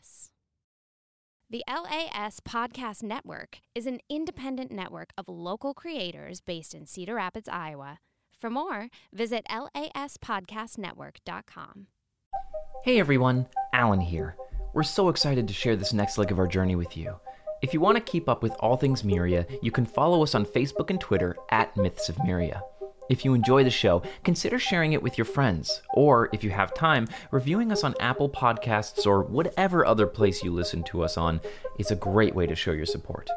LAS. The LAS Podcast Network is an independent network of local creators based in Cedar Rapids, Iowa. For more, visit laspodcastnetwork.com. Hey everyone, Alan here. We're so excited to share this next leg of our journey with you. If you want to keep up with all things Myria, you can follow us on Facebook and Twitter at Myths of Myria. If you enjoy the show, consider sharing it with your friends, or if you have time, reviewing us on Apple Podcasts or whatever other place you listen to us on is a great way to show your support.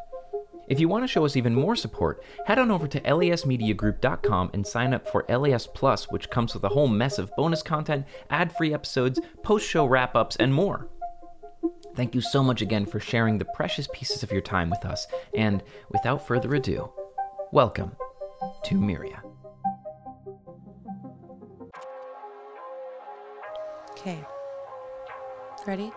If you want to show us even more support, head on over to lasmediagroup.com and sign up for LAS Plus, which comes with a whole mess of bonus content, ad free episodes, post show wrap ups, and more. Thank you so much again for sharing the precious pieces of your time with us, and without further ado, welcome to Myria. Okay. Ready?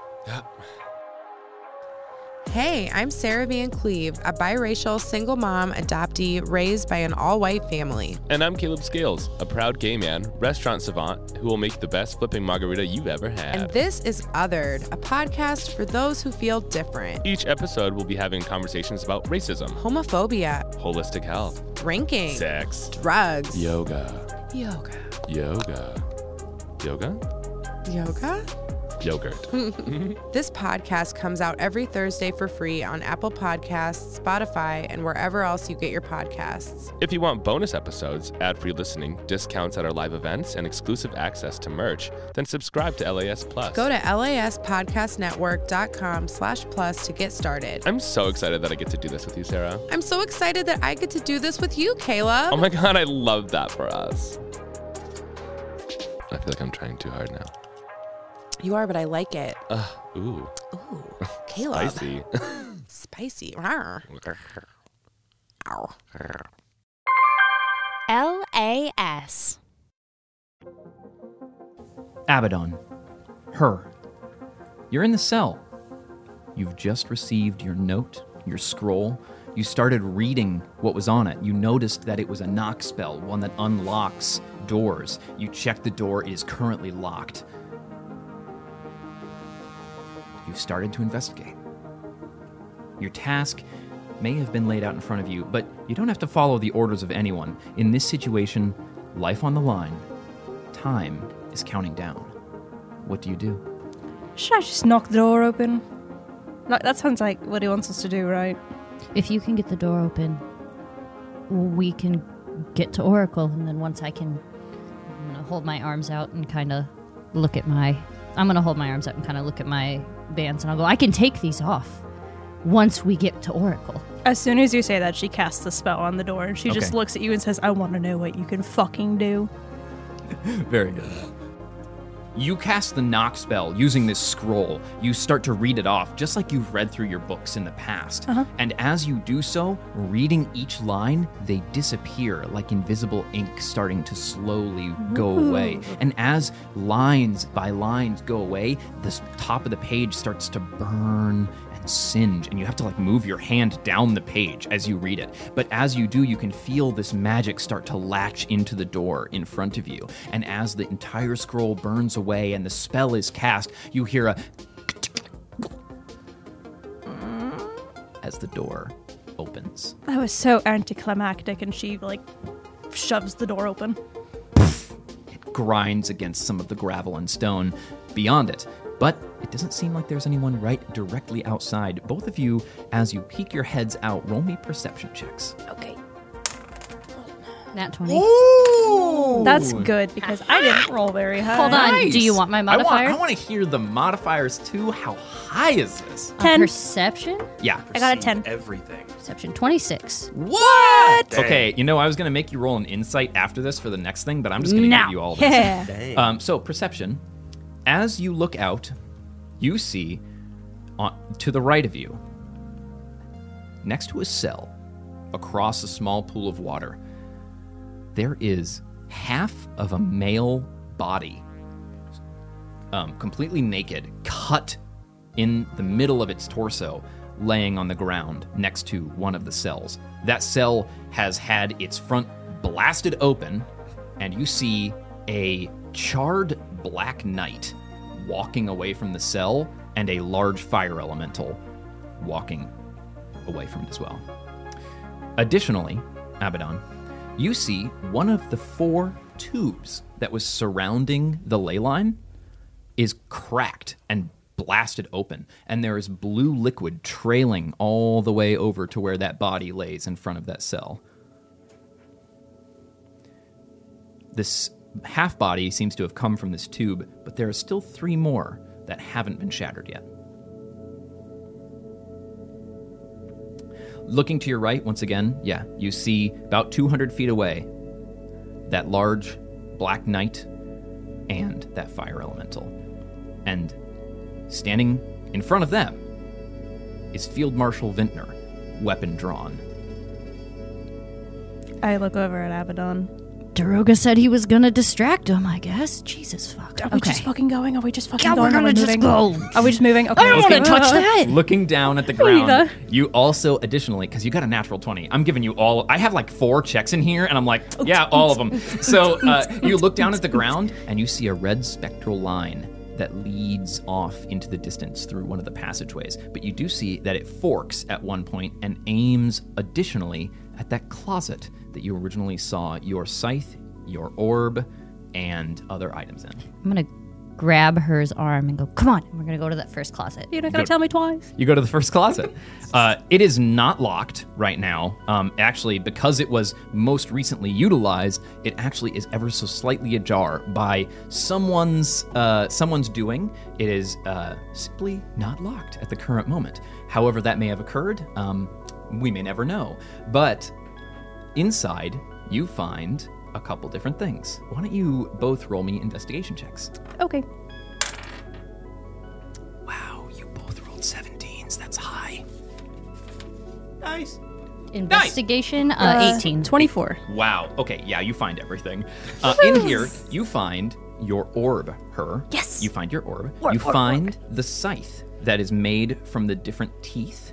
Hey, I'm Sarah Van Cleve, a biracial single mom adoptee raised by an all white family. And I'm Caleb Scales, a proud gay man, restaurant savant who will make the best flipping margarita you've ever had. And this is Othered, a podcast for those who feel different. Each episode we'll be having conversations about racism, Homophobia, holistic health, drinking, sex, drugs, yoga, yoga, yoga, yoga, yoga. yogurt. Mm-hmm. This podcast comes out every Thursday for free on Apple Podcasts, Spotify, and wherever else you get your podcasts. if you want bonus episodes, ad-free listening, discounts at our live events, and exclusive access to merch, then subscribe to LAS Plus. Go to laspodcastnetwork.com slash plus to get started. I'm so excited that I get to do this with you, Sarah. I'm so excited that I get to do this with you, Kayla. Oh my god, I love that for us. I feel like I'm trying too hard now. You are, but I like it. Ugh, ooh, Ooh, Caleb. spicy. Spicy. Rawr. Ow. LAS. Abaddon. Her. You're in the cell. You've just received your note, your scroll. You started reading what was on it. You noticed that it was a knock spell, one that unlocks doors. You check the door, it is currently locked. You've started to investigate. Your task may have been laid out in front of you, but you don't have to follow the orders of anyone. In this situation, life on the line, time is counting down. What do you do? Should I just knock the door open? Like, that sounds like what he wants us to do, right? If you can get the door open, we can get to Oracle, and then once I can I'm gonna hold my arms out and kind of look at my. I'm gonna hold my arms out and kind of look at my bands, and I'll go. I can take these off once we get to Oracle. As soon as you say that, she casts the spell on the door and she just looks at you and says, I want to know what you can fucking do. Very good. You cast the knock spell using this scroll. You start to read it off, just like you've read through your books in the past. Uh-huh. And as you do so, reading each line, they disappear like invisible ink starting to slowly go away. And as lines by lines go away, the top of the page starts to burn singe, and you have to like move your hand down the page as you read it. But as you do, you can feel this magic start to latch into the door in front of you. And as the entire scroll burns away and the spell is cast, you hear a as the door opens. That was so anticlimactic, and she, like, shoves the door open. It grinds against some of the gravel and stone beyond it. But it doesn't seem like there's anyone right directly outside. Both of you, as you peek your heads out, roll me perception checks. Okay. Nat 20. Ooh! That's good because I didn't roll very high. Hold on. Do you want my modifier? I want, I want to hear the modifiers too. How high is this? On 10. perception? Yeah. I got a 10. Everything. Perception 26. What? Dang. Okay, you know, I was going to make you roll an insight after this for the next thing, but I'm just going to No. give you all this. Yeah. Dang. Um, so, perception. As you look out, you see on, to the right of you, next to a cell, across a small pool of water, there is half of a male body, um, completely naked, cut in the middle of its torso, laying on the ground next to one of the cells. That cell has had its front blasted open, and you see a charred black knight walking away from the cell and a large fire elemental walking away from it as well. Additionally, Abaddon, you see one of the four tubes that was surrounding the ley line is cracked and blasted open, and there is blue liquid trailing all the way over to where that body lays in front of that cell. This half body seems to have come from this tube, but there are still three more that haven't been shattered yet. Looking to your right, once again, yeah, you see about 200 feet away that large black knight and that fire elemental. And standing in front of them is Field Marshal Vintner, weapon drawn. I look over at Abaddon. Daroga said he was gonna distract him, I guess. Jesus fuck. Are we okay. just fucking going? Are we just fucking Yeah, going? we're Are we gonna just moving? go. Are we just moving? Okay. I don't want to touch that. Looking down at the ground, you also additionally, because you got a natural 20, I'm giving you all, I have like four checks in here, and I'm like, yeah, all of them. So uh, you look down at the ground, and you see a red spectral line that leads off into the distance through one of the passageways. But you do see that it forks at one point and aims additionally at that closet that you originally saw your scythe, your orb, and other items in. I'm gonna grab her's arm and go, come on, we're gonna go to that first closet. You're not gonna Good. tell me twice. You go to the first closet. Uh, it is not locked right now. Um, actually, because it was most recently utilized, it actually is ever so slightly ajar by someone's uh, someone's doing. It is uh, simply not locked at the current moment. However, that may have occurred. Um, we may never know. But inside, you find a couple different things. Why don't you both roll me investigation checks? Okay. Wow, you both rolled 17s. That's high. Nice. Investigation, uh, 18. 24. Wow. Okay. Yeah, you find everything. Uh, in here, you find your orb, her. Yes. You find your orb. you find the scythe that is made from the different teeth.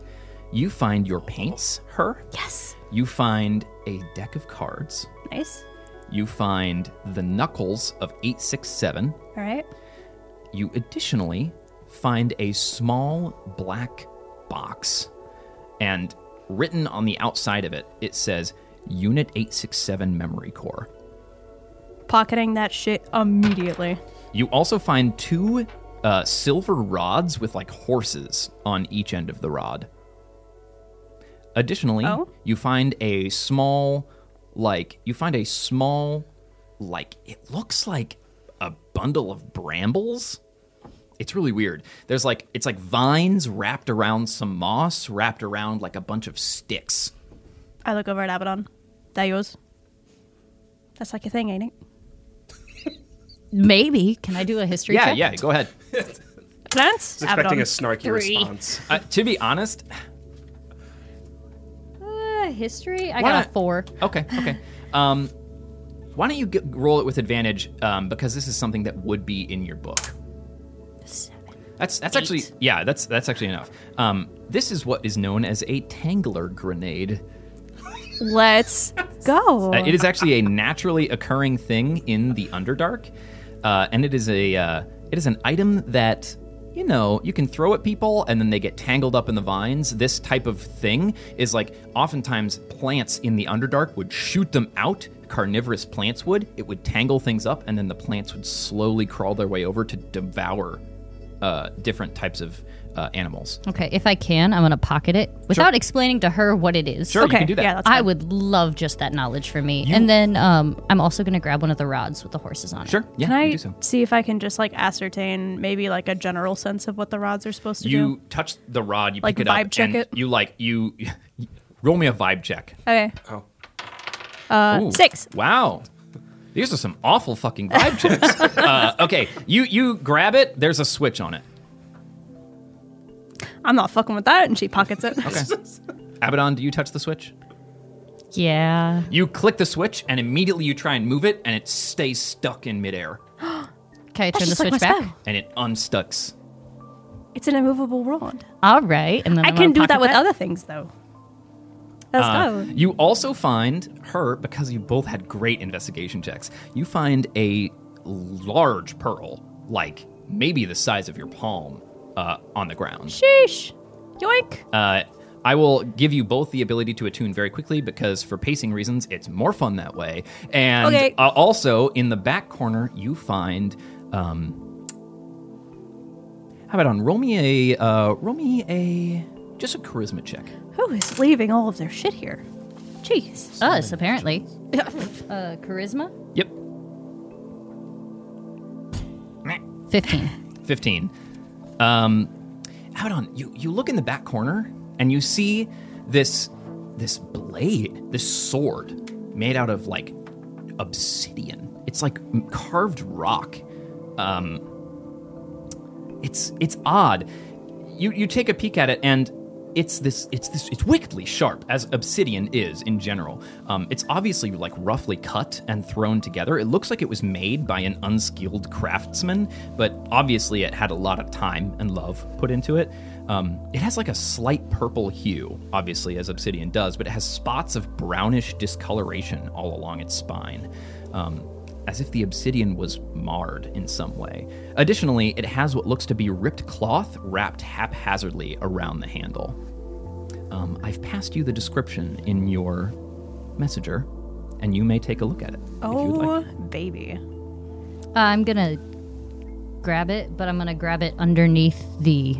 You find your paints, her. Yes. You find a deck of cards. Nice. You find the knuckles of 867. All right. You additionally find a small black box, and written on the outside of it, it says Unit 867 Memory Core. Pocketing that shit immediately. You also find two uh, silver rods with like horses on each end of the rod. Additionally, Oh? you find a small, like, you find a small, like, it looks like a bundle of brambles. It's really weird. There's like, it's like vines wrapped around some moss, wrapped around like a bunch of sticks. I look over at Abaddon. That yours? That's like a thing, ain't it? Maybe. Can I do a history Yeah, check? yeah, go ahead. Plants? I was expecting a snarky Three. response. Uh, to be honest, Uh, history? I Why got not? a four. Okay, okay. Um, why don't you get, roll it with advantage? Um, because this is something that would be in your book. Seven. That's that's actually yeah. That's that's actually enough. Um, this is what is known as a tangler grenade. Let's go. Uh, it is actually a naturally occurring thing in the Underdark, uh, and it is a uh, it is an item that you know you can throw at people and then they get tangled up in the vines. This type of thing is like oftentimes plants in the Underdark would shoot them out. Carnivorous plants would. It would tangle things up, and then the plants would slowly crawl their way over to devour uh, different types of uh, animals. Okay, if I can, I'm going to pocket it without explaining to her what it is. Sure, you okay. can do that. Yeah, that's I fine. would love just that knowledge for me. and then um, I'm also going to grab one of the rods with the horses on it. Sure, yeah, Can you I do so. see if I can just like ascertain maybe like a general sense of what the rods are supposed to be. You do? touch the rod, you Like pick it up, check and it? you like you roll me a vibe check. Okay. Oh. Uh, Ooh. six. Wow. These are some awful fucking vibe checks. uh, okay, you you grab it. There's a switch on it. I'm not fucking with that, and she pockets it. Okay. Abaddon, do you touch the switch? Yeah. You click the switch, and immediately you try and move it, and it stays stuck in midair, Okay, turn the just like switch my back? spell. and it unstucks. It's an immovable rod. All right. And then I I'm can gonna do that pocket with other things though. Let's Uh, go. You also find her because you both had great investigation checks. You find a large pearl, like maybe the size of your palm uh, on the ground. Sheesh. Yoink. Uh, I will give you both the ability to attune very quickly because, for pacing reasons, it's more fun that way. And Okay. uh, also, in the back corner, you find. Um, how about on roll me a uh, roll me a just a charisma check. Who is leaving all of their shit here? Jeez. Us, apparently. uh, charisma? Yep, 15. 15. Um, how about on you? You look in the back corner and you see this this blade, this sword made out of like obsidian. It's like carved rock. Um, it's it's odd. You you take a peek at it and it's this it's this it's wickedly sharp as obsidian is in general. Um, it's obviously like roughly cut and thrown together. It looks like it was made by an unskilled craftsman, but obviously it had a lot of time and love put into it. Um, it has like a slight purple hue, obviously as obsidian does, but it has spots of brownish discoloration all along its spine. Um, as if the obsidian was marred in some way. Additionally, it has what looks to be ripped cloth wrapped haphazardly around the handle. Um, I've passed you the description in your messenger, and you may take a look at it oh, if you would Oh, like. baby. I'm gonna grab it, but I'm gonna grab it underneath the.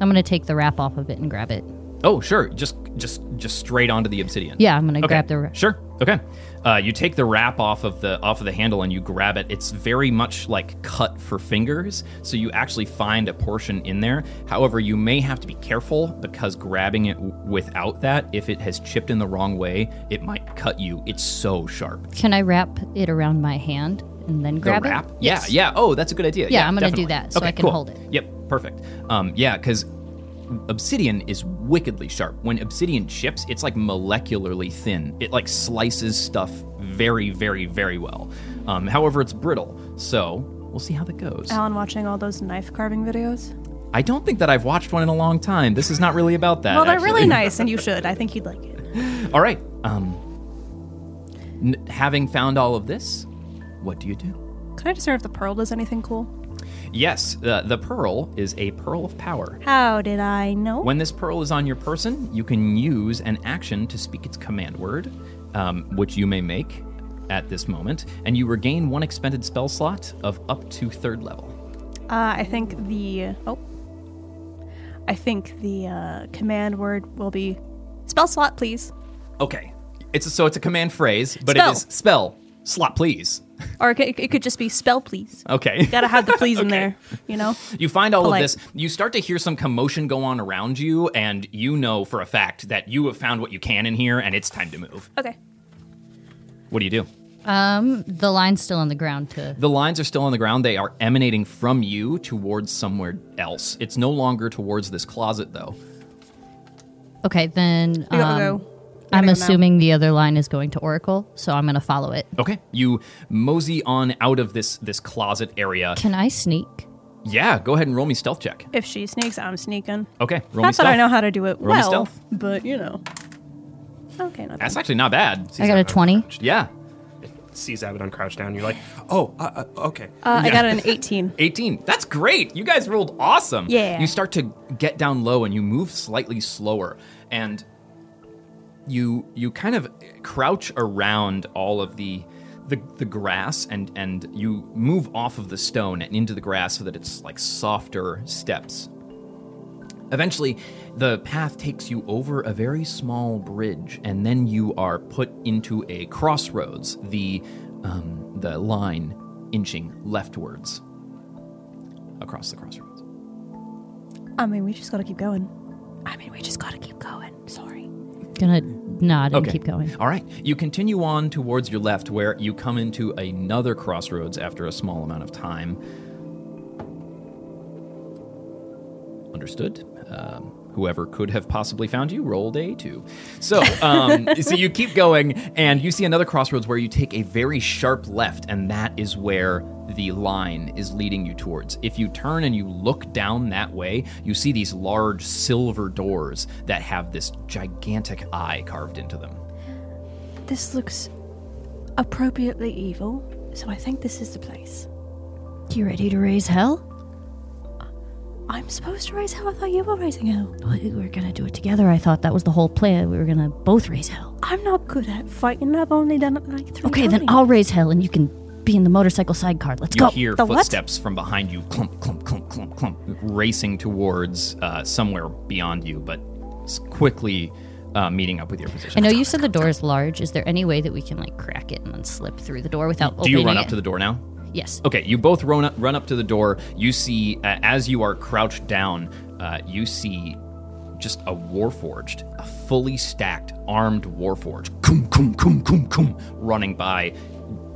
I'm gonna take the wrap off of it and grab it. Oh, sure. Just, just, just straight onto the obsidian. Yeah, I'm gonna Okay. grab the wrap. Sure. Okay. Uh, you take the wrap off of the off of the handle and you grab it. It's very much like cut for fingers, so you actually find a portion in there. However, you may have to be careful because grabbing it w- without that, if it has chipped in the wrong way, it might cut you. It's so sharp. Can I wrap it around my hand and then grab the wrap? it? Yeah, Yes. yeah. Oh, that's a good idea. Yeah, I'm gonna definitely. do that so okay, I can cool. hold it. Yep, perfect. Um, yeah, because obsidian is wickedly sharp. When obsidian chips, it's like molecularly thin. It like slices stuff very, very, very well. Um, however, it's brittle, so we'll see how that goes. Alan watching all those knife carving videos. I don't think that I've watched one in a long time. This is not really about that. well, they're really nice, and you should. I think you'd like it. All right. Um, n- having found all of this, what do you do? Can I just know if the pearl does anything cool? Yes, uh, the pearl is a pearl of power. How did I know? When this pearl is on your person, you can use an action to speak its command word, um, which you may make at this moment, and you regain one expended spell slot of up to third level. Uh, I think the oh, I think the uh, command word will be spell slot, please, Okay, it's so it's a command phrase, but Spell. it is spell slot, please. or it could, it could just be spell, please. Okay. You Gotta have the please in there, you know. You find all Polite. of this. You start to hear some commotion go on around you, and you know for a fact that you have found what you can in here, and it's time to move. Okay. What do you do? Um, the line's still on the ground to. The lines are still on the ground. They are emanating from you towards somewhere else. It's no longer towards this closet, though. Okay, then We gotta um, go. I'm Gotta assuming the other line is going to Oracle, so I'm gonna follow it. Okay, you mosey on out of this this closet area. Can I sneak? Yeah, go ahead and roll me stealth check. If she sneaks, I'm sneaking. Okay, roll me Not stealth. that I know how to do it Roll me well, stealth. but you know. Okay, not That's bad. actually not bad. I got a 20. Yeah, Sees Abaddon crouch down. You're like, oh, uh, uh, okay. Uh, I got an 18. 18. That's great. You guys rolled awesome. Yeah. You start to get down low and you move slightly slower and you you kind of crouch around all of the the, the grass and and you move off of the stone and into the grass so that it's like softer steps. Eventually, the path takes you over a very small bridge, and then you are put into a crossroads. The um, the line inching leftwards across the crossroads. I mean, we just gotta keep going. I mean, we just gotta keep going. Sorry. Gonna nod and keep going. All right. You continue on towards your left, where you come into another crossroads after a small amount of time. Understood. Um, whoever could have possibly found you rolled a two. So, um, so you keep going, and you see another crossroads where you take a very sharp left, and that is where the line is leading you towards. If you turn and you look down that way, you see these large silver doors that have this gigantic eye carved into them. This looks appropriately evil, so I think this is the place. You ready to raise hell? I'm supposed to raise hell. I thought you were raising hell. We were gonna do it together. I thought that was the whole plan. We were gonna both raise hell. I'm not good at fighting. I've only done it like three Okay, then. I'll raise hell and you can be in the motorcycle sidecar. Let's go. You go. hear The what? footsteps from behind you, clump, clump, clump, clump, clump, racing towards uh, somewhere beyond you, but quickly uh, meeting up with your position. I know you said the door is large. Is there any way that we can like crack it and then slip through the door without bolting it? Do opening you run it? up to the door now? Yes. Okay, you both run up, run up to the door. You see, uh, as you are crouched down, uh, you see just a warforged, a fully stacked, armed warforged, kum, kum, kum, kum, kum, running by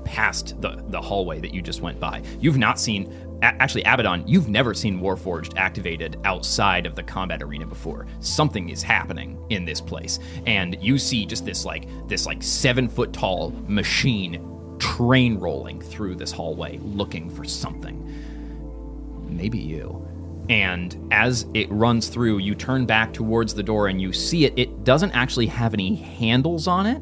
past the, the hallway that you just went by. You've not seen, actually, Abaddon, you've never seen Warforged activated outside of the combat arena before. Something is happening in this place, and you see just this like this like seven foot tall machine train rolling through this hallway, looking for something. Maybe you. And as it runs through, you turn back towards the door and you see it. It doesn't actually have any handles on it,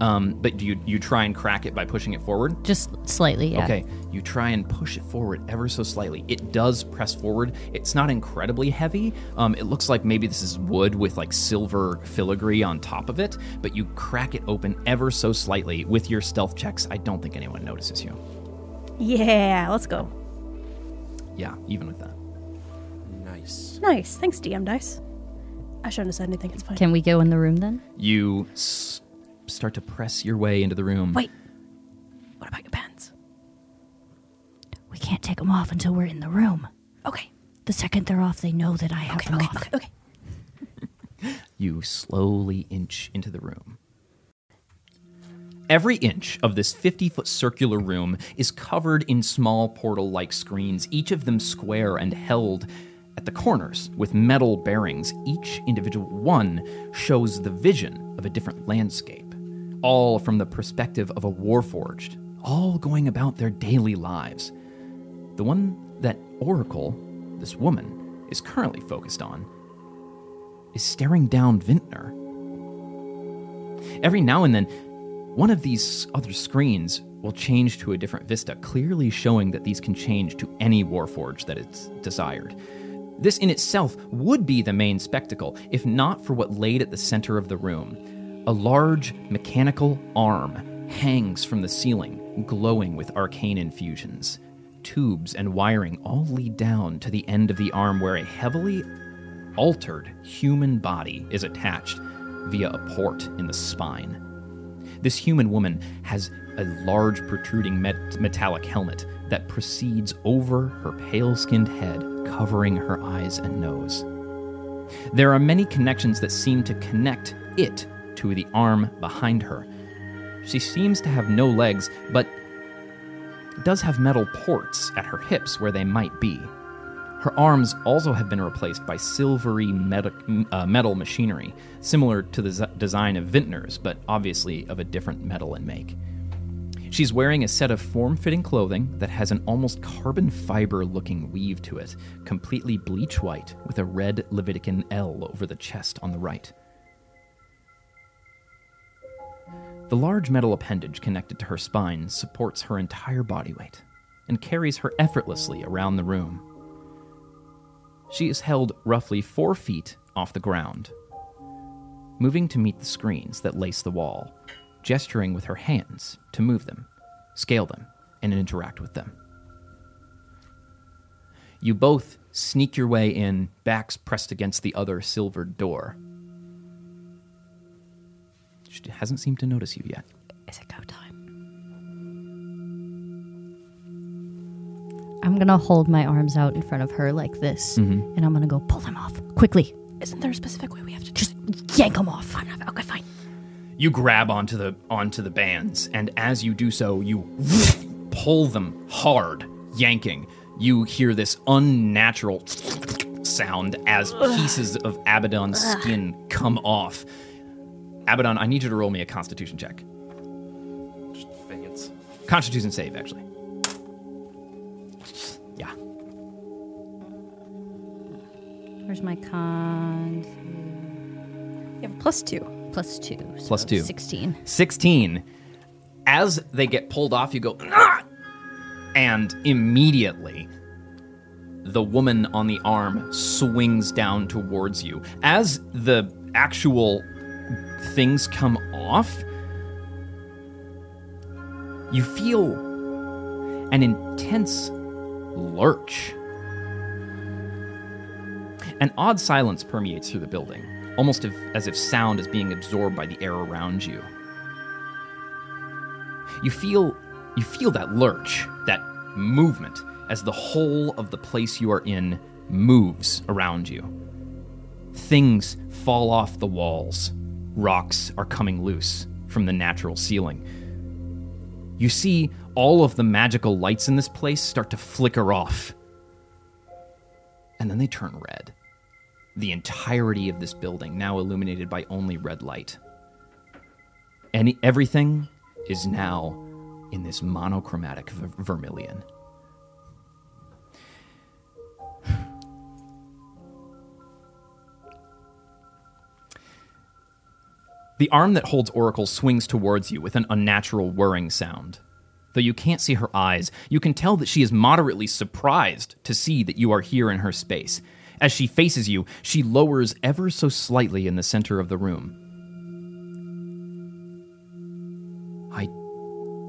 um, but do you you try and crack it by pushing it forward? Just slightly, yeah. Okay, you try and push it forward ever so slightly. It does press forward. It's not incredibly heavy. Um, it looks like maybe this is wood with like silver filigree on top of it, but you crack it open ever so slightly with your stealth checks. I don't think anyone notices you. Yeah, let's go. Yeah, even with that. Nice. Nice. Thanks, DM Dice. I shouldn't have said anything. It's fine. Can we go in the room then? You s- start to press your way into the room. Wait. What about your pants? We can't take them off until we're in the room. Okay. The second they're off, they know that I have Okay. them Okay. off. Okay. Okay. You slowly inch into the room. Every inch of this 50 foot circular room is covered in small portal like screens, each of them square and held at the corners with metal bearings. Each individual one shows the vision of a different landscape, all from the perspective of a warforged, all going about their daily lives. The one that Oracle, this woman, is currently focused on is staring down Vintner. Every now and then, one of these other screens will change to a different vista, clearly showing that these can change to any Warforge that it's desired. This in itself would be the main spectacle, if not for what laid at the center of the room. A large mechanical arm hangs from the ceiling, glowing with arcane infusions. Tubes and wiring all lead down to the end of the arm where a heavily altered human body is attached via a port in the spine. This human woman has a large protruding met- metallic helmet that proceeds over her pale skinned head, covering her eyes and nose. There are many connections that seem to connect it to the arm behind her. She seems to have no legs, but does have metal ports at her hips where they might be. Her arms also have been replaced by silvery meta- uh, metal machinery, similar to the z- design of Vintner's, but obviously of a different metal and make. She's wearing a set of form fitting clothing that has an almost carbon fiber looking weave to it, completely bleach white with a red Levitican L over the chest on the right. The large metal appendage connected to her spine supports her entire body weight and carries her effortlessly around the room. She is held roughly four feet off the ground, moving to meet the screens that lace the wall, gesturing with her hands to move them, scale them, and interact with them. You both sneak your way in, backs pressed against the other silvered door. She hasn't seemed to notice you yet. Is it go time? I'm gonna hold my arms out in front of her like this, Mm-hmm. and I'm gonna go pull them off quickly. Isn't there a specific way we have to Just yank them off. Fine enough. Okay, fine. You grab onto the onto the bands, and as you do so, you pull them hard, yanking. You hear this unnatural sound as pieces of Abaddon's skin come off. Abaddon, I need you to roll me a Constitution check. Just fans. Constitution save, actually. Yeah. Where's my con? You have a plus two. Plus two. so Plus two. 16. 16. As they get pulled off, you go, "Ah!" and immediately the woman on the arm swings down towards you. As the actual things come off, you feel an intense lurch. An odd silence permeates through the building, almost as if sound is being absorbed by the air around you. You feel you feel that lurch, that movement as the whole of the place you are in moves around you. Things fall off the walls. Rocks are coming loose from the natural ceiling. You see all of the magical lights in this place start to flicker off. And then they turn red. The entirety of this building now illuminated by only red light. And everything is now in this monochromatic vermilion. The arm that holds Oracle swings towards you with an unnatural whirring sound. Though you can't see her eyes, you can tell that she is moderately surprised to see that you are here in her space. As she faces you, she lowers ever so slightly in the center of the room. I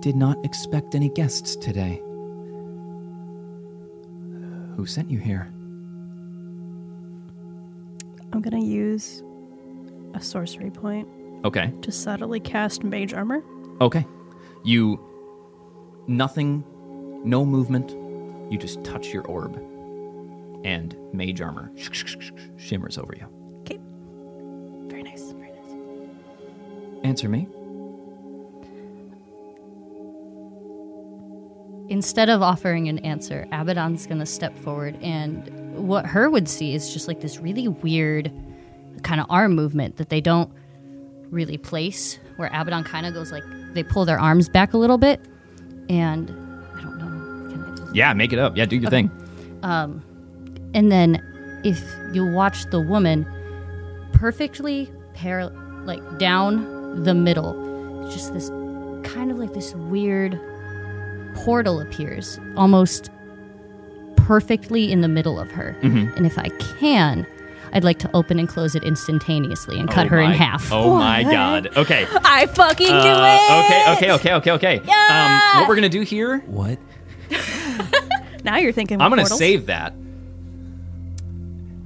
did not expect any guests today. Who sent you here? I'm gonna use a sorcery point Okay. to subtly cast mage armor. Okay. You. Nothing, no movement. You just touch your orb, and mage armor shimmers over you. Okay. Very nice. Very nice. Answer me. Instead of offering an answer, Abaddon's gonna step forward, and what her would see is just like this really weird kind of arm movement that they don't really place, where Abaddon kind of goes like they pull their arms back a little bit, and I don't know. Can I just Yeah, make it up. Yeah, do your thing. Um, and then if you watch the woman perfectly par- like down the middle just this kind of like this weird portal appears almost perfectly in the middle of her and if i can i'd like to open and close it instantaneously and cut Oh her in half Oh my god. Okay. I fucking do Uh, it. okay, okay, okay, okay, okay. Um, what we're gonna do here? What? Now you're thinking. I'm gonna portals. save that.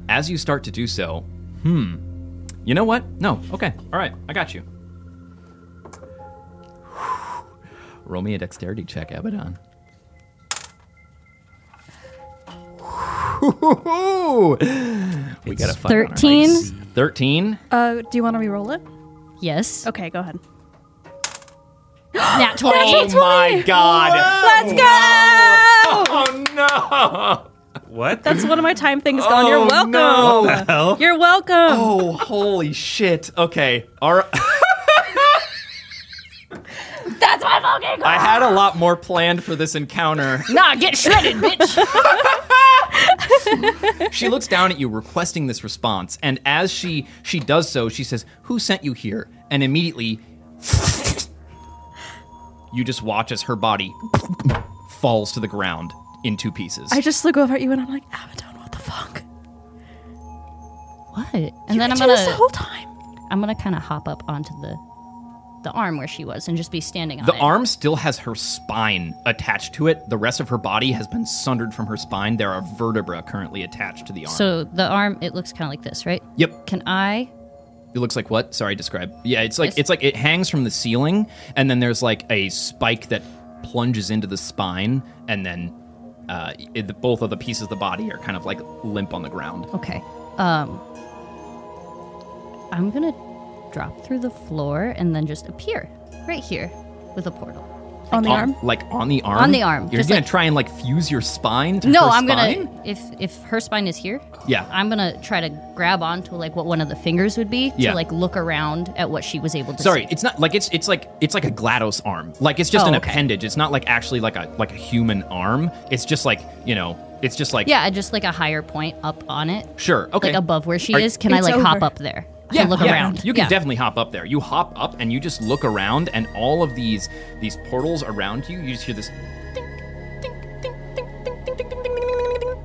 As you start to do so, hmm. You know what? No. Okay. All right. I got you. Roll me a dexterity check, Abaddon. We got a 13 13. Uh, do you want to re-roll it? yes Okay, go ahead. nat 20 Oh my god. Let's go. Oh no. What? That's one of my time things gone. You're Oh, welcome. no. hell? You're welcome. Oh, holy shit. Okay. All right. that's my fucking I had a lot more planned for this encounter. nah get shredded bitch She looks down at you requesting this response, and as she she does so, she says, "Who sent you here?" And immediately you just watch as her body falls to the ground in two pieces. I just look over at you and I'm like, Abaddon, what the fuck? what and then i'm You did this the gonna whole time. I'm gonna kind of hop up onto the the arm where she was and just be standing on it. the it. arm still has her spine attached to it. The rest of her body has been sundered from her spine. There are vertebrae currently attached to the arm. So the arm, it looks kind of like this, right? yep. Can I? It looks like what? Sorry, describe. Yeah, it's like Yes. it's like it hangs from the ceiling, and then there's like a spike that plunges into the spine, and then uh, it, both of the pieces of the body are kind of like limp on the ground. Okay. Um, I'm gonna drop through the floor and then just appear right here with a portal. On the On- arm? like on the arm. On the arm, You're just gonna like- try and like fuse your spine to No, her I'm spine? gonna if if her spine is here, Yeah. I'm gonna try to grab onto like what one of the fingers would be Yeah. to like look around at what she was able to. Sorry, see. it's not like it's it's like it's like a GLaDOS arm. Like it's just Oh, an okay. appendage. It's not like actually like a like a human arm. It's just like you know. It's just like yeah, just like a higher point up on it, Sure. Okay. like above where she Are- is. Can I It's like hop up there? yeah, look yeah. around. You can yeah. definitely hop up there. You hop up and you just look around, and all of these these portals around you. You just hear this.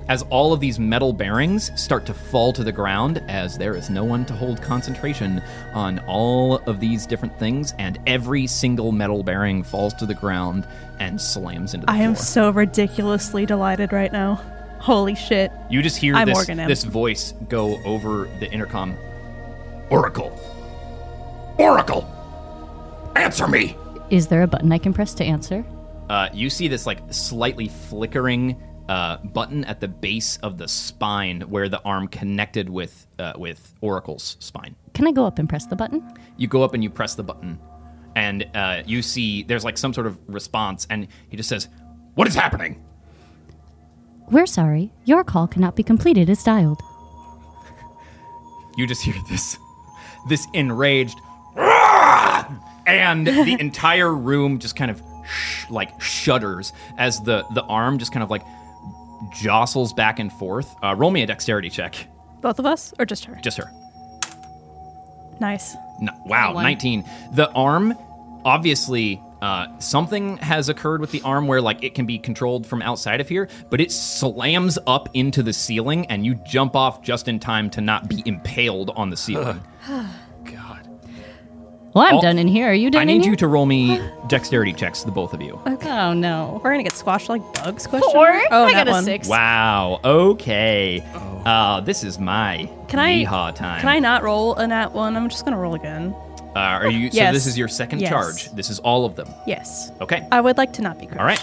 As all of these metal bearings start to fall to the ground, as there is no one to hold concentration on all of these different things, and every single metal bearing falls to the ground and slams into the I floor. am so ridiculously delighted right now. Holy shit. You just hear I'm this, this voice go over the intercom. Oracle. Oracle. Answer me. Is there a button I can press to answer? Uh, you see this like slightly flickering uh, button at the base of the spine where the arm connected with uh, with Oracle's spine. Can I go up and press the button? You go up and you press the button, and uh, you see there's like some sort of response, and he just says, "What is happening?" We're sorry. Your call cannot be completed as dialed. you just hear this this enraged "Rah!" and the entire room just kind of sh- like shudders as the the arm just kind of like jostles back and forth uh, roll me a dexterity check Both of us? Or just her? just her Nice. no, wow 19 the arm obviously uh, something has occurred with the arm where like it can be controlled from outside of here but it slams up into the ceiling and you jump off just in time to not be impaled on the ceiling Well, I'm All- done in here. Are you done I in need here? you to roll me dexterity checks, the both of you. Oh no. We're gonna get squashed like bugs? Question Four. mark? Oh, I that got a one. six. Wow. Okay. Uh, this is my Can I- yeehaw time. Can I not roll a nat one? I'm just gonna roll again. Uh, are you? So Yes. this is your second Yes. charge. This is all of them. Yes. Okay. I would like to not be crushed. All right.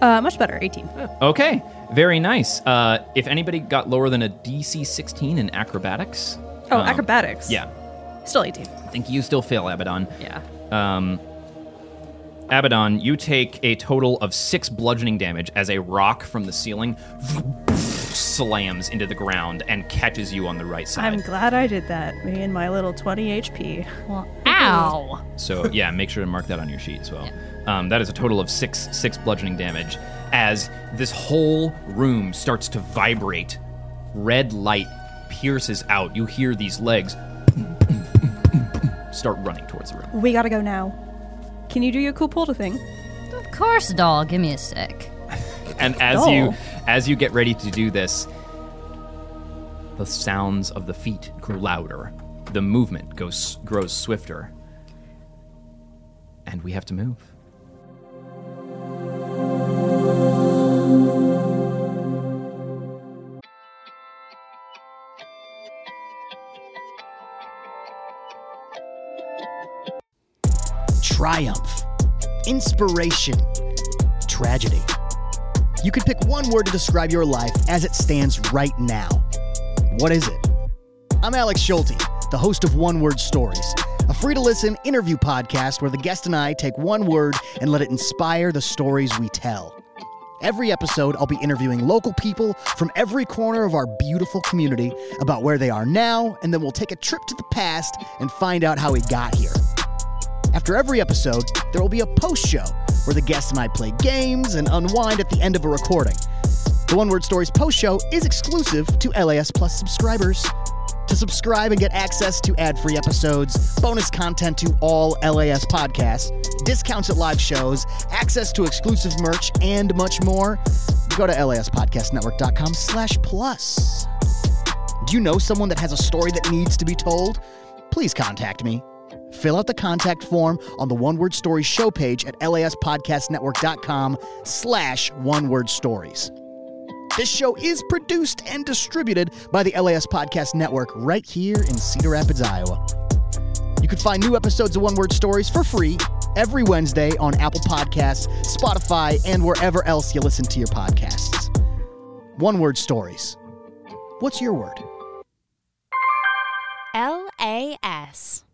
Uh, much better. 18. Okay. Very nice. Uh, if anybody got lower than a DC 16 in acrobatics, Oh, um, acrobatics. Yeah, Still 18. I think you still fail, Abaddon. Yeah. Um, Abaddon, you take a total of six bludgeoning damage as a rock from the ceiling slams into the ground and catches you on the right side. I'm glad I did that. Me and my little 20 HP. Well, ow. So yeah, make sure to mark that on your sheet as well. Um, that is a total of six six bludgeoning damage as this whole room starts to vibrate. Red light pierces out. You hear these legs start running towards the room. We gotta go now. Can you do your cool pull to thing? Of course, doll. Give me a sec. And as you Oh. as you get ready to do this, the sounds of the feet grow louder. The movement goes grows swifter. And we have to move. Triumph, inspiration, tragedy. You could pick one word to describe your life as it stands right now. What is it? I'm Alex Schulte, the host of One Word Stories, a free to listen interview podcast where the guest and I take one word and let it inspire the stories we tell. Every episode, I'll be interviewing local people from every corner of our beautiful community about where they are now, and then we'll take a trip to the past and find out how we got here. After every episode, there will be a post show where the guests and I play games and unwind at the end of a recording. The One Word Stories post show is exclusive to LAS Plus subscribers. To subscribe and get access to ad free episodes, bonus content to all LAS podcasts, discounts at live shows, access to exclusive merch, and much more, go to laspodcastnetwork.com slash plus. Do you know someone that has a story that needs to be told? Please contact me. Fill out the contact form on the One Word Stories show page at laspodcastnetwork.com slash one word stories. This show is produced and distributed by the LAS Podcast Network right here in Cedar Rapids, Iowa. You can find new episodes of One Word Stories for free every Wednesday on Apple Podcasts, Spotify, and wherever else you listen to your podcasts. One Word Stories. What's your word? LAS.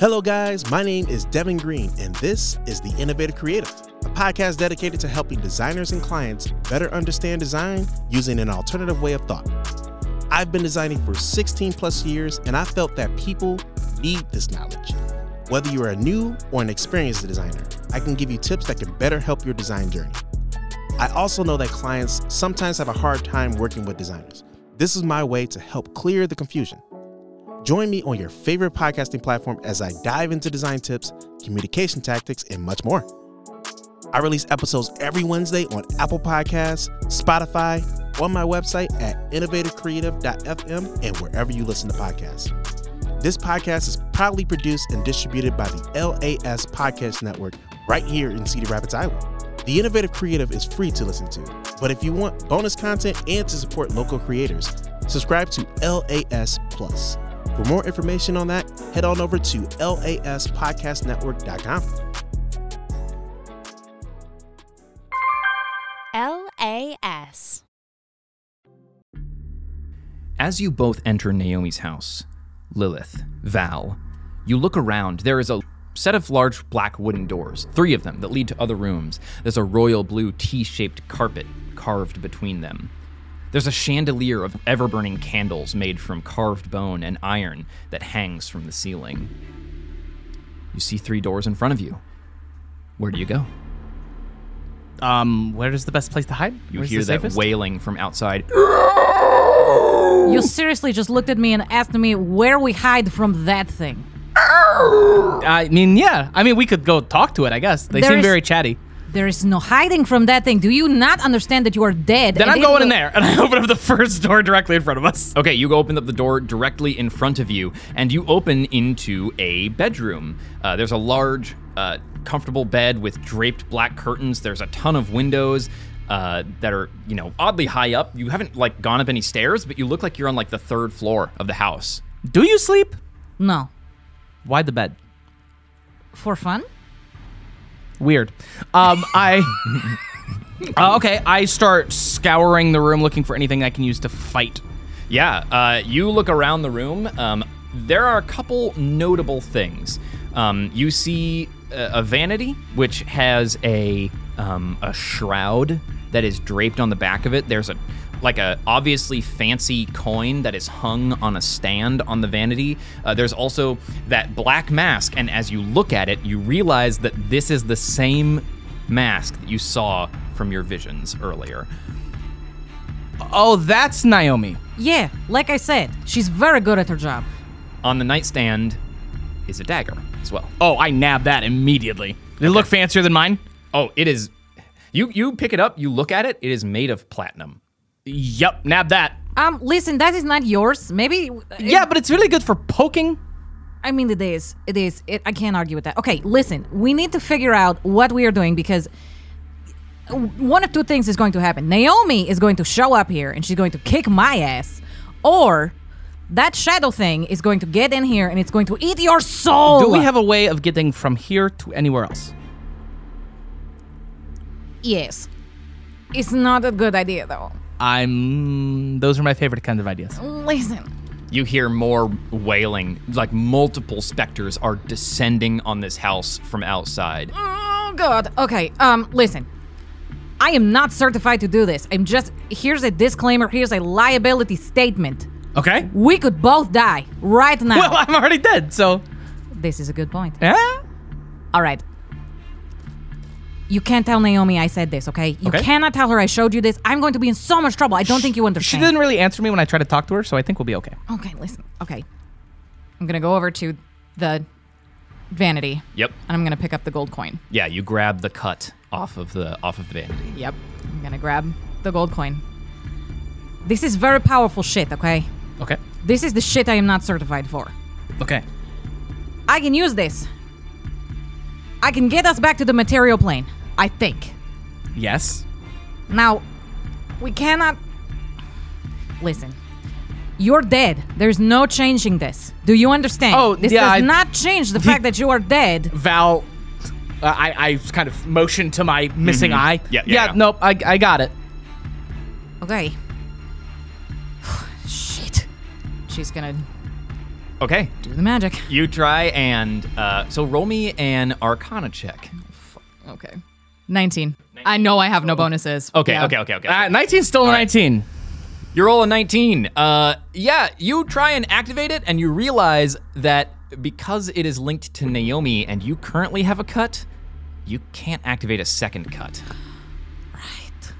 Hello, guys. My name is Devin Green, and this is The Innovative Creative, a podcast dedicated to helping designers and clients better understand design using an alternative way of thought. I've been designing for 16 plus years, and I felt that people need this knowledge. Whether you're a new or an experienced designer, I can give you tips that can better help your design journey. I also know that clients sometimes have a hard time working with designers. This is my way to help clear the confusion. Join me on your favorite podcasting platform as I dive into design tips, communication tactics, and much more. I release episodes every Wednesday on Apple Podcasts, Spotify, on my website at innovativecreative.fm, and wherever you listen to podcasts. This podcast is proudly produced and distributed by the LAS Podcast Network right here in Cedar Rapids, Iowa. The Innovative Creative is free to listen to, but if you want bonus content and to support local creators, subscribe to LAS Plus. For more information on that, head on over to laspodcastnetwork.com. LAS. As you both enter Naomi's house, Lilith, Val, you look around. There is a set of large black wooden doors, three of them that lead to other rooms. There's a royal blue T shaped carpet carved between them. There's a chandelier of ever burning candles made from carved bone and iron that hangs from the ceiling. You see three doors in front of you. Where do you go? Um, where is the best place to hide? You Where's hear that safest? wailing from outside. You seriously just looked at me and asked me where we hide from that thing. I mean, yeah. I mean, we could go talk to it. I guess they There seem is- very chatty. There is no hiding from that thing. Do you not understand that you are dead? Then and I'm it going in there, and I open up the first door directly in front of us. Okay, you open up the door directly in front of you, and you open into a bedroom. Uh, there's a large, uh, comfortable bed with draped black curtains. There's a ton of windows uh, that are, you know, oddly high up. You haven't like gone up any stairs, but you look like you're on like the third floor of the house. Do you sleep? No. Why the bed? For fun? Weird. Um, I. Uh, okay, I start scouring the room looking for anything I can use to fight. Yeah, uh, you look around the room. Um, there are a couple notable things. Um, you see a, a vanity which has a um, a shroud that is draped on the back of it. There's a like a obviously fancy coin that is hung on a stand on the vanity. Uh, there's also that black mask, and as you look at it, you realize that this is the same mask that you saw from your visions earlier. Oh, that's Naomi. Yeah, like I said, she's very good at her job. On the nightstand is a dagger as well. Oh, I nabbed that immediately. Did it look fancier than mine? Oh, it is. You you pick it up, you look at it. It is made of platinum. Yep, nab that. Um, listen, that is not yours. Maybe. Yeah, but it's really good for poking. I mean, it is. It is. It, I can't argue with that. Okay, listen. We need to figure out what we are doing because one of two things is going to happen. Naomi is going to show up here and she's going to kick my ass, or that shadow thing is going to get in here and it's going to eat your soul. Do we have a way of getting from here to anywhere else? Yes. It's not a good idea though. I'm. Those are my favorite kinds of ideas. Listen. You hear more wailing, like multiple specters are descending on this house from outside. Oh god. Okay. Um listen. I am not certified to do this. I'm just here's a disclaimer, here's a liability statement. Okay. We could both die right now. Well, I'm already dead, so. this is a good point. Yeah. All right. You can't tell Naomi I said this, okay? You Okay. cannot tell her I showed you this. I'm going to be in so much trouble. I don't think you understand. She understand. didn't really answer me when I tried to talk to her, so I think we'll be okay. Okay, listen. Okay. I'm going to go over to the vanity Yep. and I'm going to pick up the gold coin. Yeah, you grab the cut off of the off of the vanity. Yep. I'm going to grab the gold coin. This is very powerful shit, okay? Okay. This is the shit I am not certified for. Okay. I can use this. I can get us back to the material plane, I think. Yes. Now, we cannot. Listen. You're dead. There's no changing this. Do you understand? Oh, this yeah, does I- not change the fact that you are dead. Val, uh, I I kind of motioned to my missing eye. Yeah, yeah, yeah. Nope. I I got it. Okay. Shit. She's gonna Okay. do the magic. You try and uh, so roll me an Arcana check. Okay. 19. I know I have no bonuses. Okay, Yeah. okay, okay, okay. Uh, 19 still a right. 19. You roll a 19. Uh, yeah, you try and activate it, and you realize that because it is linked to Naomi and you currently have a cut, you can't activate a second cut. Right.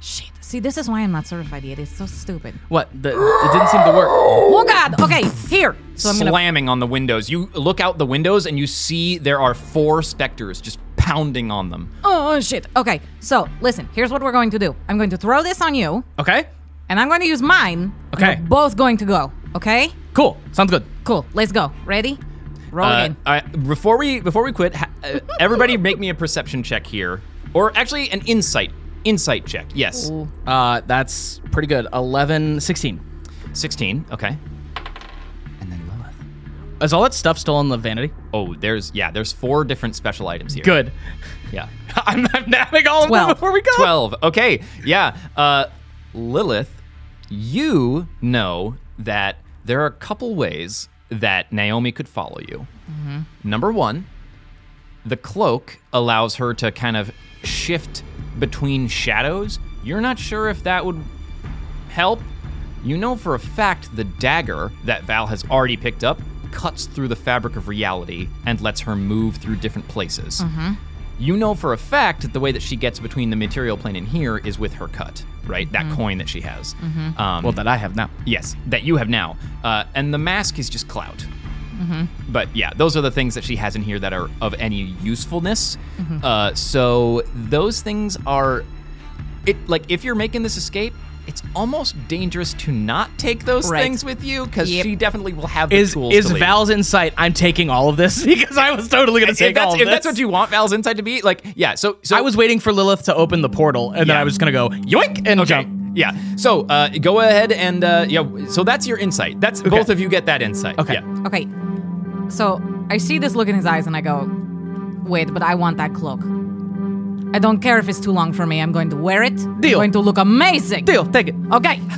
Shit. See, this is why I'm not certified yet. It's so stupid. What? The, it didn't seem to work. Oh, God. Okay, here. So I'm gonna. Slamming on the windows. You look out the windows and you see there are four specters just pounding on them. Oh shit. Okay, so listen. Here's what we're going to do. I'm going to throw this on you, Okay. and I'm going to use mine. and Okay. We're both going to go. Okay. Cool. Sounds good. Cool. Let's go. Ready? Roll Uh, again. I, before we before we quit, ha- uh, everybody make me a perception check here, or actually an insight insight check. Yes, Uh, that's pretty good. 11, 16. sixteen. Okay. And then Lilith. Is all that stuff still on the vanity? Oh, there's yeah, there's four different special items here. Good. Yeah. I'm, I'm nabbing all of them before we go. 12. Okay. Yeah. Uh, Lilith, you know that there are a couple ways that Naomi could follow you. Number one, the cloak allows her to kind of shift between shadows. You're not sure if that would help. You know for a fact the dagger that Val has already picked up cuts through the fabric of reality and lets her move through different places. You know for a fact that the way that she gets between the material plane and here is with her cut, right? That coin that she has. Um, Well, that I have now. Yes, that you have now. Uh, and the mask is just clout. But yeah, those are the things that she has in here that are of any usefulness. Uh, so those things are, it like if you're making this escape, it's almost dangerous to not take those Right. things with you because Yep. she definitely will have the Is tools. is to leave. Val's insight? I'm taking all of this because I was totally gonna If take all of if this. that's what you want Val's insight to be, like yeah. So so I was waiting for Lilith to open the portal, and then I was gonna go yoink and Okay. jump. Yeah. So uh, go ahead and uh, yeah. So that's your insight. That's both of you get that insight. Okay. Yeah. Okay. So I see this look in his eyes and I go, wait, but I want that cloak. I don't care if it's too long for me. I'm going to wear it. Deal. I'm going to look amazing. Deal, take it. Okay.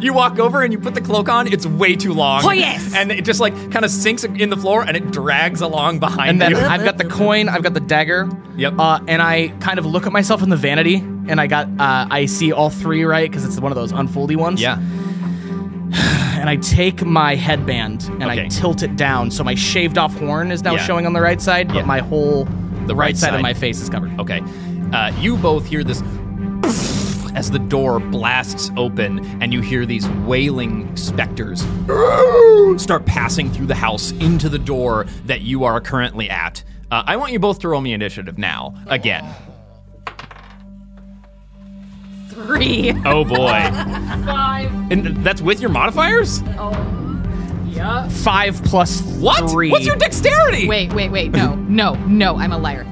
You walk over and you put the cloak on. It's way too long. Oh, yes. And it just like kind of sinks in the floor and it drags along behind And then you. I've got the coin, I've got the dagger. Yep. Uh, and I kind of look at myself in the vanity, and I got uh, I see all three right because it's one of those unfoldy ones. yeah. And I take my headband and Okay. I tilt it down, so my shaved off horn is now Yeah. showing on the right side, but Yeah. my whole The right, right side, of my face is covered. Okay. Uh, you both hear this as the door blasts open, and you hear these wailing specters start passing through the house into the door that you are currently at. Uh, I want you both to roll me initiative now. Again. Three. Oh boy. Five. And that's with your modifiers? Five plus What? three. What's your dexterity? Wait, wait, wait. No, no, no. I'm a liar.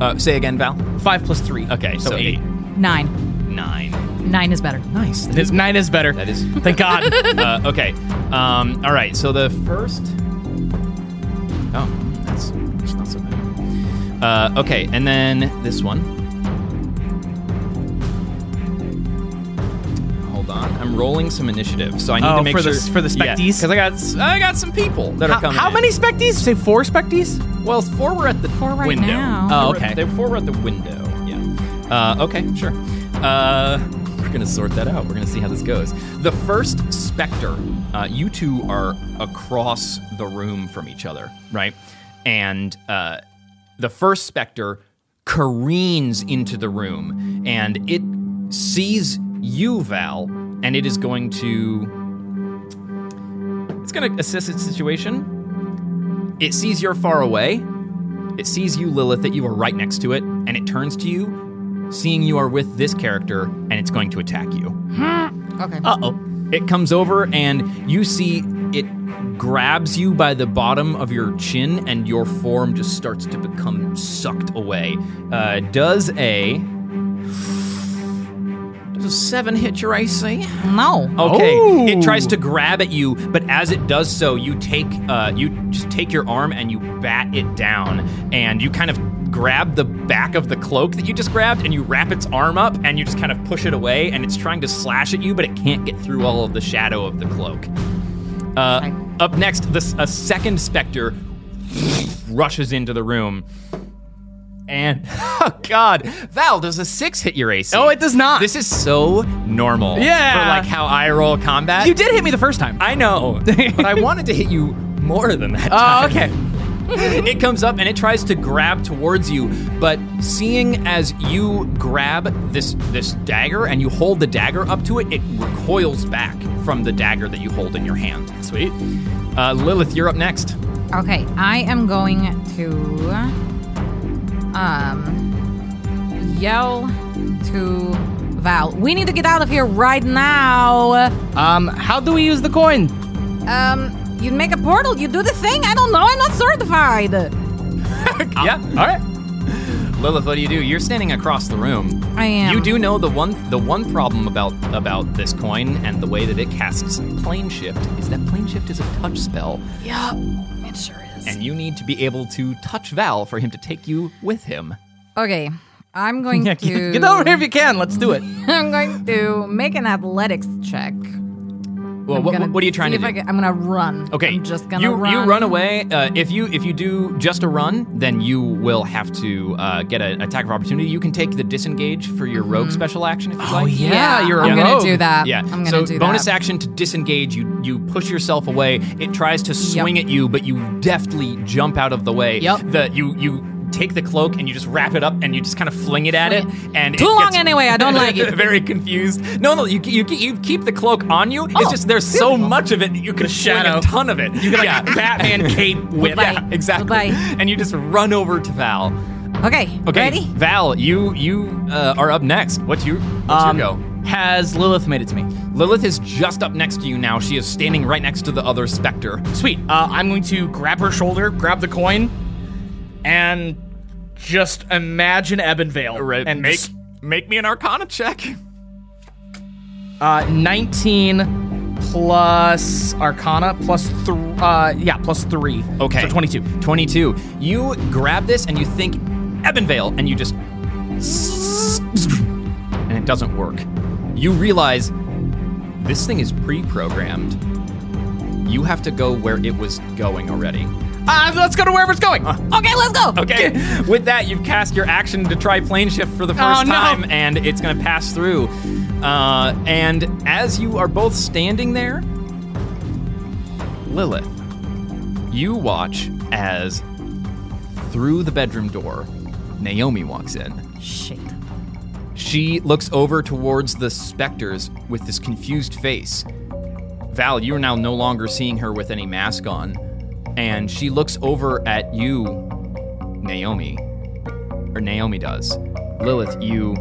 Uh, say again, Val. Five plus three. Okay, so, eight. Nine. Nine. Nine is better. Nice. It is, nine is better. That is. Thank God. uh, okay. Um, all right. So the first. Oh, that's, that's not so bad. Uh, okay, and then this one. I'm rolling some initiative, so I need Oh, to make for the- sure for the specties? because I got s- I got some people that are coming. how in. many specties? Say four specties? Well, four were at the Four right window. now. Oh, Four were- okay. They four were at the window. Yeah. Uh, okay, sure. Uh, we're gonna sort that out. We're gonna see how this goes. The first specter. Uh, you two are across the room from each other, right? And uh, the first specter careens into the room, and it sees you, Val, and it is going to. It's gonna assess its situation. It sees you're far away. It sees you, Lilith, that you are right next to it, and it turns to you, seeing you are with this character, and it's going to attack you. Okay. Uh oh. It comes over, and you see it grabs you by the bottom of your chin, and your form just starts to become sucked away. Uh, does a. Does a seven hit your AC? No. Okay, Oh. it tries to grab at you, but as it does so, you take uh, you just take your arm and you bat it down, and you kind of grab the back of the cloak that you just grabbed, and you wrap its arm up, and you just kind of push it away, and it's trying to slash at you, but it can't get through all of the shadow of the cloak. Uh, up next, this a second specter rushes into the room. And oh god, Val, does a six hit your AC? Oh, it does not. This is so normal. Yeah. For like how I roll combat. You did hit me the first time. I know, but I wanted to hit you more than that. Oh, time. okay. it comes up and it tries to grab towards you, but seeing as you grab this this dagger and you hold the dagger up to it, it recoils back from the dagger that you hold in your hand. Sweet. Uh, Lilith, you're up next. Okay, I am going to um yell to Val. We need to get out of here right now. Um, how do we use the coin? Um, you make a portal. You do the thing. I don't know. I'm not certified. yeah. All right. Lilith, what do you do? You're standing across the room. I am. You do know the one the one problem about about this coin and the way that it casts plane shift is that plane shift is a touch spell, Yeah, it sure is. and you need to be able to touch Val for him to take you with him. Okay, I'm going Yeah, to get over here if you can. Let's do it. I'm going to make an athletics check. Well, what, what are you trying to do? I I'm gonna run. Okay, I'm just gonna you run. you run away. Uh, if you if you do just a run, then you will have to uh, get an attack of opportunity. You can take the disengage for your rogue special action if you'd like. Mm-hmm. yeah, you're. I'm gonna do that. Yeah. I'm gonna so do bonus that. action to disengage. You you push yourself away. It tries to swing at you, but you deftly jump out of the way. Yep. The you you. Take the cloak and you just wrap it up and you just kind of fling it at it and Too it long gets anyway, I don't like it. Very confused. No, no, you you, you keep the cloak on you. Oh, it's just there's so much of it you can fling shadow. a ton of it. You got yeah. like Batman cape whip. Yeah, exactly. Goodbye. And you just run over to Val. Okay, Okay, ready? Val, you you uh, are up next. What's your what's Um, your go? Has Lilith made it to me? Lilith is just up next to you now. She is standing right next to the other specter. Sweet. Uh, I'm going to grab her shoulder, grab the coin, and just imagine Ebonvale. Right, And make s- make me an Arcana check. uh, 19 plus Arcana plus three. Uh, yeah, plus three. Okay, So 22. 22. You grab this and you think Ebonvale, and you just and it doesn't work. You realize this thing is pre-programmed. You have to go where it was going already. Uh, let's go to wherever it's going. Okay, let's go. Okay. With that, you've cast your action to try plane shift for the first Oh, no. time, and it's going to pass through. Uh, and as you are both standing there, Lilith, you watch as through the bedroom door, Naomi walks in. Shit. She looks over towards the specters with this confused face. Val, you are now no longer seeing her with any mask on. And she looks over at you, Naomi. Or Naomi does. Lilith, you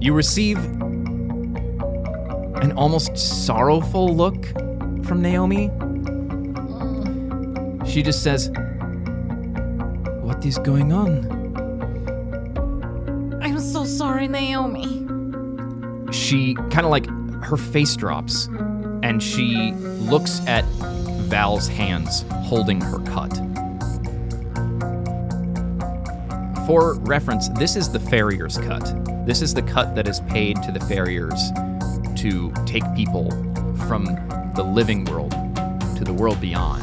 you receive an almost sorrowful look from Naomi. She just says, "What is going on?" I'm so sorry, Naomi. she kind of like her face drops and she looks at Val's hands holding her cut. For reference, this is the farrier's cut. This is the cut that is paid to the farriers to take people from the living world to the world beyond.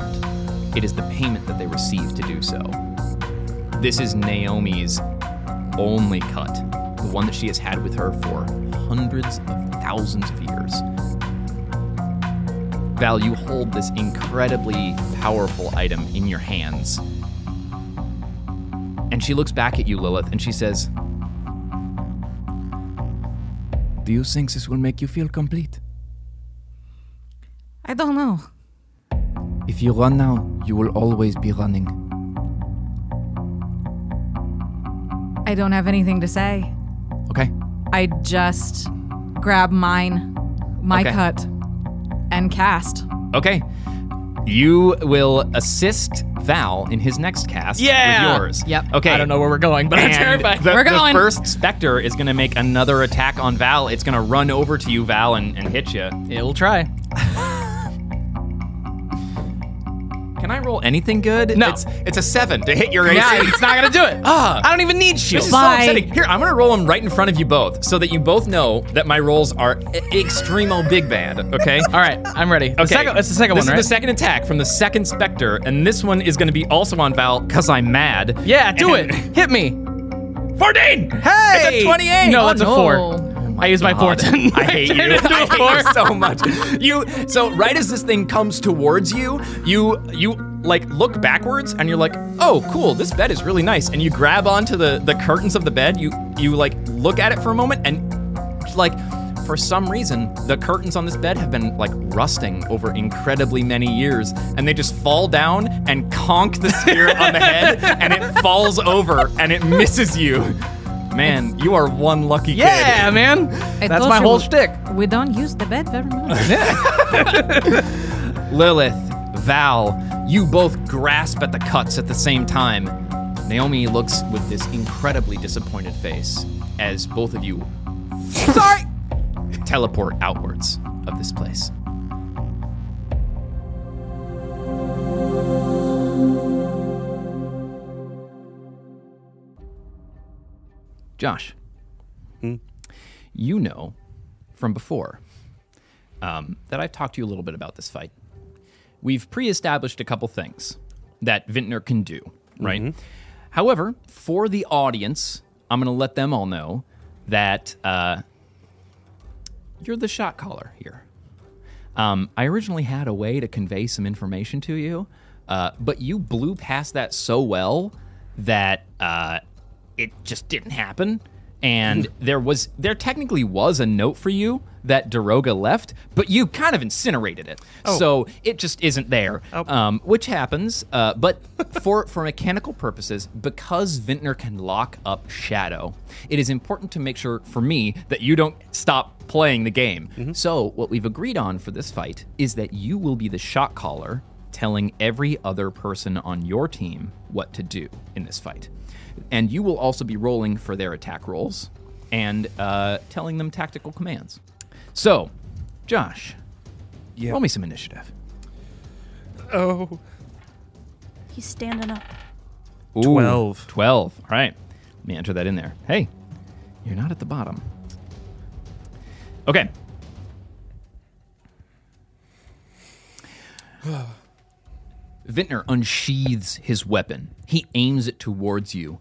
It is the payment that they receive to do so. This is Naomi's only cut, the one that she has had with her for hundreds of thousands of years. Val, you hold this incredibly powerful item in your hands. And she looks back at you, Lilith, and she says, Do you think this will make you feel complete? I don't know. If you run now, you will always be running. I don't have anything to say. Okay? I just grab mine, my Okay. cut, and cast. Okay. You will assist Val in his next cast Yeah. with yours. Yep. Okay. I don't know where we're going, but I'm And terrified. The, We're the going. first specter is going to make another attack on Val. It's going to run over to you, Val, and, and hit you. It'll try. roll anything good? No. It's, it's a seven to hit your AC. Yeah, it's not gonna do it. Ah. I don't even need This shield. is Bye. so upsetting. Here, I'm gonna roll them right in front of you both, so that you both know that my rolls are e- extremo big bad. Okay. All right, I'm ready. The Okay, second, that's the second this one, right? is the second attack from the second specter, and this one is going to be also on Val because I'm mad. yeah, do And- it. Hit me. 14! Hey! It's a 28! No, Oh, that's no. a four. I use my God, fortune. I hate you. Turn it into I a hate you so much. You so right as this thing comes towards you, you you like look backwards and you're like, oh cool, this bed is really nice. And you grab onto the the curtains of the bed. You you like look at it for a moment and like for some reason, the curtains on this bed have been like rusting over incredibly many years, and they just fall down and conk the spirit on the head, and it falls over and it misses you. Man, you are one lucky kid. Yeah, man. I That's my whole we- shtick. We don't use the bed very much. Lilith, Val, you both grasp at the cuts at the same time. Naomi looks with this incredibly disappointed face as both of you sorry teleport outwards of this place. Josh, you know from before um, that I've talked to you a little bit about this fight. We've pre established a couple things that Vintner can do, right? However, for the audience, I'm going to let them all know that uh, you're the shot caller here. Um, I originally had a way to convey some information to you, uh, but you blew past that so well that uh, it just didn't happen. And there was there technically was a note for you that Daroga left, but you kind of incinerated it, so it just isn't there. Um, which happens, uh, but for for mechanical purposes, because Vintner can lock up Shadow, it is important to make sure for me that you don't stop playing the game. So what we've agreed on for this fight is that you will be the shot caller, telling every other person on your team what to do in this fight and you will also be rolling for their attack rolls and uh, telling them tactical commands. So, Josh, Yeah. roll me some initiative. Oh. He's standing up. Ooh, 12. 12. All right. Let me enter that in there. Hey, you're not at the bottom. Okay. Vintner unsheathes his weapon. He aims it towards you,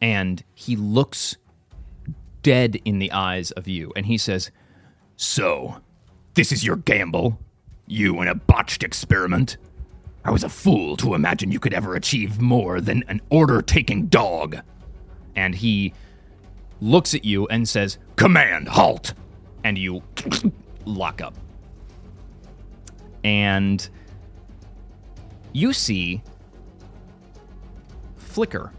and he looks dead in the eyes of you, and he says, So, this is your gamble? You and a botched experiment? I was a fool to imagine you could ever achieve more than an order taking dog. And he looks at you and says, Command, halt! And you lock up. And you see Flicker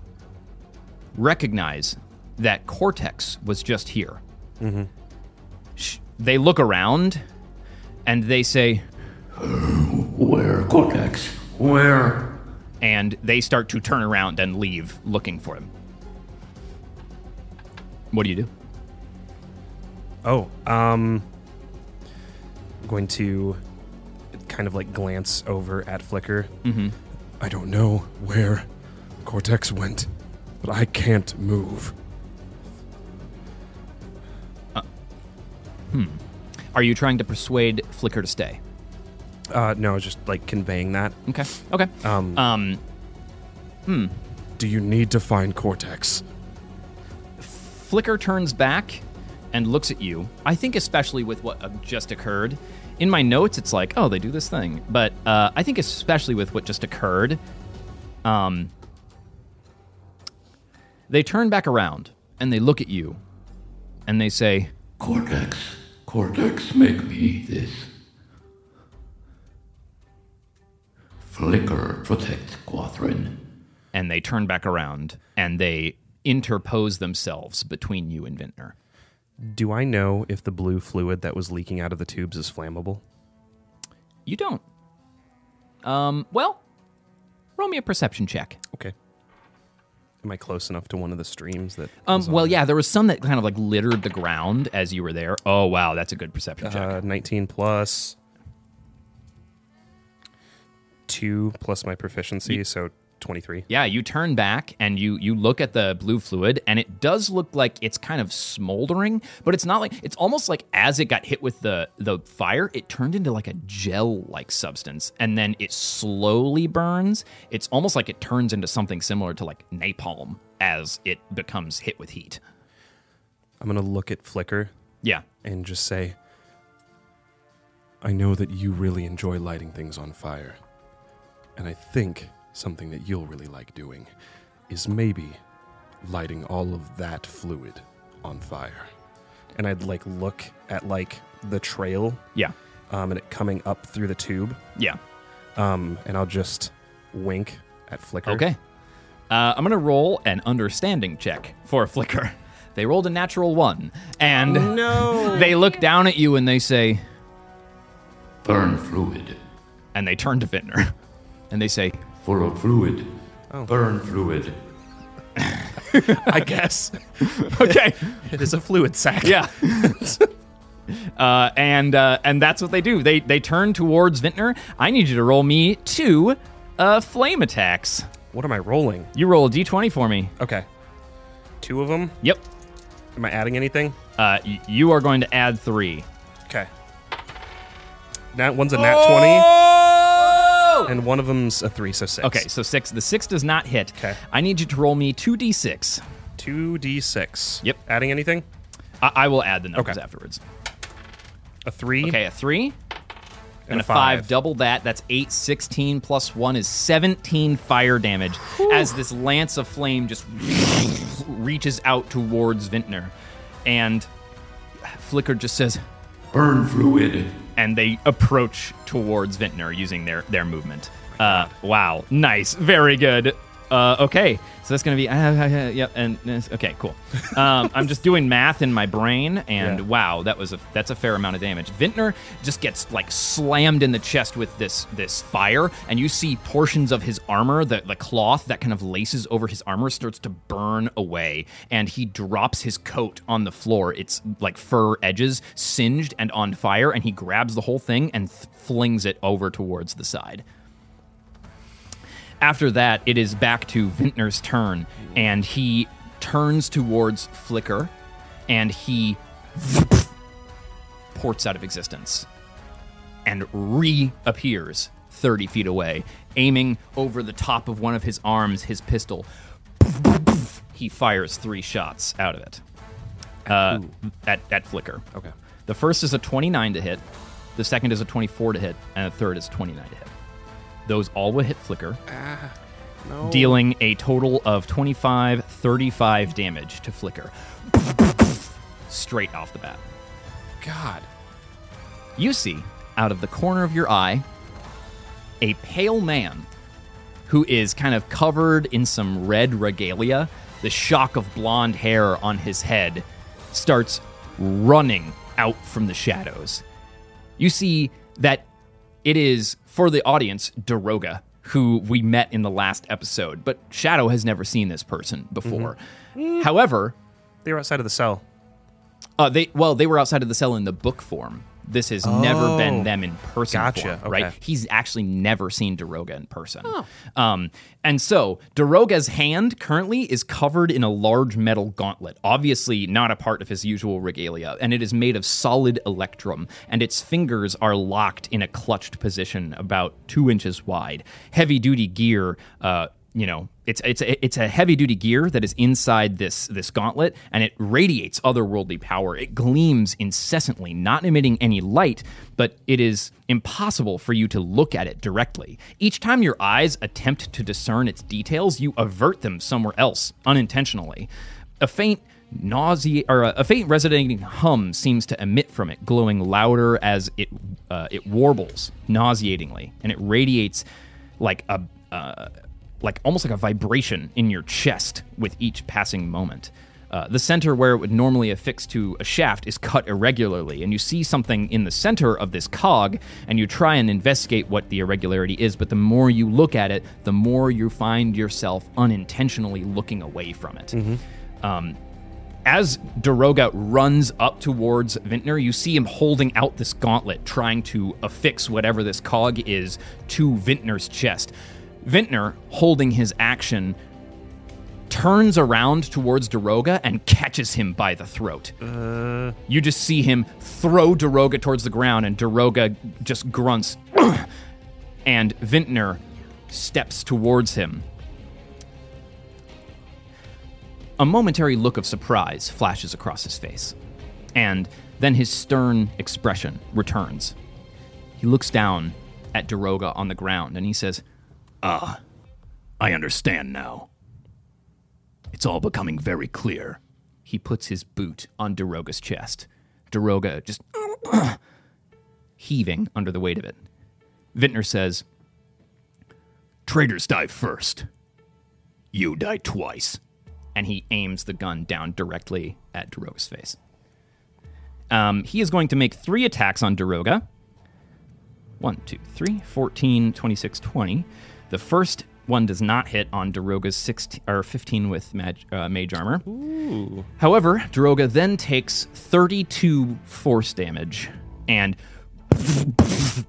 recognize that Cortex was just here. Mm-hmm. Sh- They look around and they say, Where, Cortex? Where? And they start to turn around and leave looking for him. What do you do? Oh, um, I'm going to kind of like glance over at Flicker. Mhm. I don't know where Cortex went, but I can't move. Hmm. Are you trying to persuade Flicker to stay? Uh, no, just like conveying that. Okay. Okay. Um, Um. Hmm. Do you need to find Cortex? Flicker turns back and looks at you. I think, especially with what uh, just occurred. In my notes, it's like, oh, they do this thing. But uh, I think, especially with what just occurred, um, they turn back around and they look at you and they say, Cortex, Cortex, make me this. Flicker, protect Quathrin. and they turn back around and they interpose themselves between you and Vintner. do I know if the blue fluid that was leaking out of the tubes is flammable? You don't. Um, well, roll me a perception check. Okay. Am I close enough to one of the streams that? Um, well, yeah, there was some that kind of like littered the ground as you were there. Oh, wow, that's a good perception check. Uh, 19 plus two plus my proficiency, so 23. Yeah, you turn back and you you look at the blue fluid, and it does look like it's kind of smoldering, but it's not like it's almost like as it got hit with the the fire, it turned into like a gel like substance, and then it slowly burns. It's almost like it turns into something similar to like napalm as it becomes hit with heat. I'm gonna look at Flicker. Yeah. And just say, I know that you really enjoy lighting things on fire. And I think something that you'll really like doing is maybe lighting all of that fluid on fire. and I'd like look at like the trail. Yeah. Um, and it coming up through the tube. Yeah. Um, and I'll just wink at Flicker. Okay. Uh, I'm going to roll an understanding check for Flicker. They rolled a natural one. And no. they look down at you and they say, Burn fluid. And they turn to Vintner and they say, For a fluid. Oh. Burn fluid. I guess. okay. It is a fluid sack. Yeah. uh, and uh, and that's what they do. They they turn towards Vintner. I need you to roll me two uh, flame attacks. What am I rolling? You roll a d20 for me. Okay. Two of them? Yep. Am I adding anything? Uh, y- you are going to add three. Okay. Nat one's a nat Oh! 20. And one of them's a three, so six. Okay, so six. The six does not hit. Okay. I need you to roll me two d6. 2d6. Yep. Adding anything? I, I will add the numbers Okay. afterwards. A three. Okay, a three. And, And a a five. five. double that. That's 8, 16 plus 1 is 17 fire damage as this lance of flame just reaches out towards Vintner. And Flicker just says, Burn fluid. And they approach towards Vintner using their, their movement. Uh, wow. Nice. Very good. Uh, okay, so that's gonna be uh, uh, yep, and okay, cool. Um, I'm just doing math in my brain, and Yeah. wow, that was a that's a fair amount of damage. Vintner just gets like slammed in the chest with this this fire, and you see portions of his armor, the the cloth that kind of laces over his armor, starts to burn away, and he drops his coat on the floor. It's like fur edges singed and on fire, and he grabs the whole thing and th- flings it over towards the side. After that, it is back to Vintner's turn, and he turns towards Flicker, and he ports out of existence and reappears 30 feet away, aiming over the top of one of his arms, his pistol. He fires three shots out of it uh, at, at Flicker. Okay. The first is a 29 to hit, the second is a 24 to hit, and the third is 29 to hit. Those all will hit Flicker, ah, No. dealing a total of 25, 35 damage to Flicker. Straight off the bat. God. You see, out of the corner of your eye, a pale man who is kind of covered in some red regalia. The shock of blonde hair on his head starts running out from the shadows. You see that it is, for the audience, Daroga, who we met in the last episode, but Shadow has never seen this person before. However, They were outside of the cell. uh, they well, they were outside of the cell in the book form. This has never been Oh. them in person. Gotcha, form, right? okay. He's actually never seen Daroga in person. Um, and so Daroga's hand currently is covered in a large metal gauntlet, obviously not a part of his usual regalia, and it is made of solid electrum, and its fingers are locked in a clutched position about two inches wide. Heavy duty gear. Uh, you know it's it's a, it's a heavy duty gear that is inside this this gauntlet and it radiates otherworldly power. It gleams incessantly not emitting any light but it is impossible for you to look at it directly. Each time your eyes attempt to discern its details you avert them somewhere else unintentionally. A faint nausea or a, a faint resonating hum seems to emit from it glowing louder as it uh, it warbles nauseatingly and it radiates like a uh, like almost like a vibration in your chest with each passing moment. Uh, the center where it would normally affix to a shaft is cut irregularly, and you see something in the center of this cog, and you try and investigate what the irregularity is. But the more you look at it, the more you find yourself unintentionally looking away from it. Um, as Daroga runs up towards Vintner, you see him holding out this gauntlet, trying to affix whatever this cog is to Vintner's chest. Vintner, holding his action, turns around towards Daroga and catches him by the throat. Uh. You just see him throw Daroga towards the ground, and Daroga just grunts. and Vintner steps towards him. A momentary look of surprise flashes across his face, and then his stern expression returns. He looks down at Daroga on the ground and he says, Ah, I understand now. It's all becoming very clear. he puts his boot on Daroga's chest. Daroga just heaving under the weight of it. Vintner says, Traitors die first. You die twice. And he aims the gun down directly at Daroga's face. Um, he is going to make three attacks on Daroga. 1, 2, 3, 14, 26, 20. The first one does not hit on Daroga's 16, or 15 with mag, uh, mage armor. Ooh. However, Daroga then takes 32 force damage and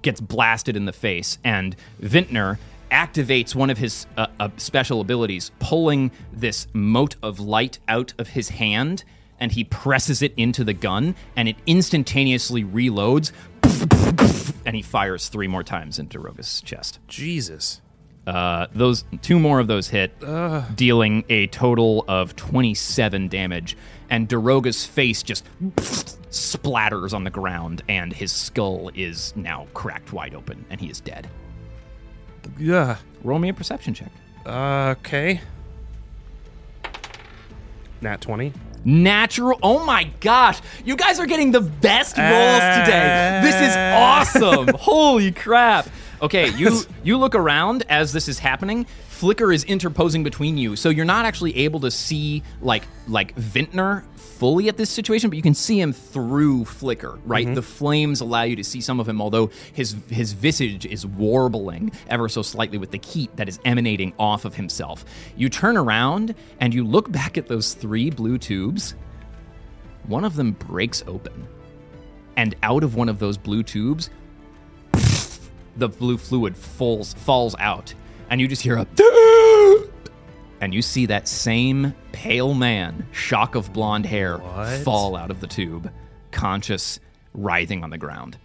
gets blasted in the face. And Vintner activates one of his uh, uh, special abilities, pulling this mote of light out of his hand, and he presses it into the gun, and it instantaneously reloads. And he fires three more times into Daroga's chest. Jesus. Uh, those two more of those hit, dealing a total of 27 damage, and Daroga's face just splatters on the ground, and his skull is now cracked wide open, and he is dead. Yeah. Roll me a perception check. Okay. Nat 20. Natural. Oh my gosh. You guys are getting the best rolls today. This is awesome. Holy crap. Okay, you you look around as this is happening. Flicker is interposing between you, so you're not actually able to see like like Vintner fully at this situation, but you can see him through Flicker, right? Mhm. The flames allow you to see some of him, although his his visage is warbling ever so slightly with the heat that is emanating off of himself. You turn around and you look back at those three blue tubes. One of them breaks open. And out of one of those blue tubes, the blue fluid falls falls out. And you just hear a and you see that same pale man, shock of blonde hair, What? fall out of the tube, conscious, writhing on the ground.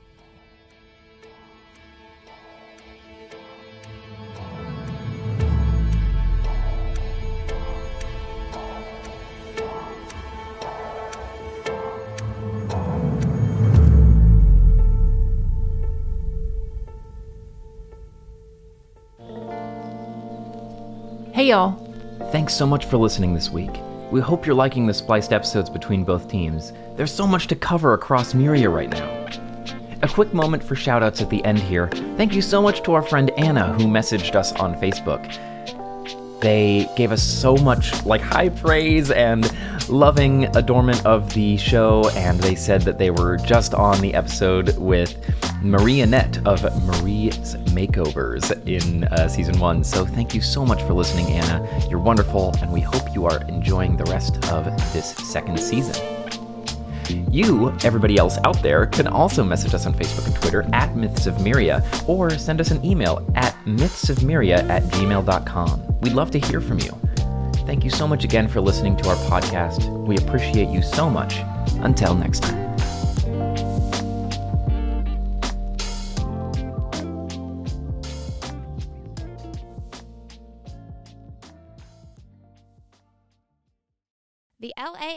Hey, y'all. Thanks so much for listening this week. We hope you're liking the spliced episodes between both teams. There's so much to cover across Myria right now. A quick moment for shoutouts at the end here. Thank you so much to our friend Anna who messaged us on Facebook. They gave us so much like high praise and loving adornment of the show, and they said that they were just on the episode with Marie Annette of Marie's Makeovers in uh, season one. So thank you so much for listening, Anna. You're wonderful, and we hope you are enjoying the rest of this second season. You, everybody else out there, can also message us on Facebook and Twitter at Myths of Myria or send us an email at mythsofmyria at gmail.com. We'd love to hear from you. Thank you so much again for listening to our podcast. We appreciate you so much. Until next time.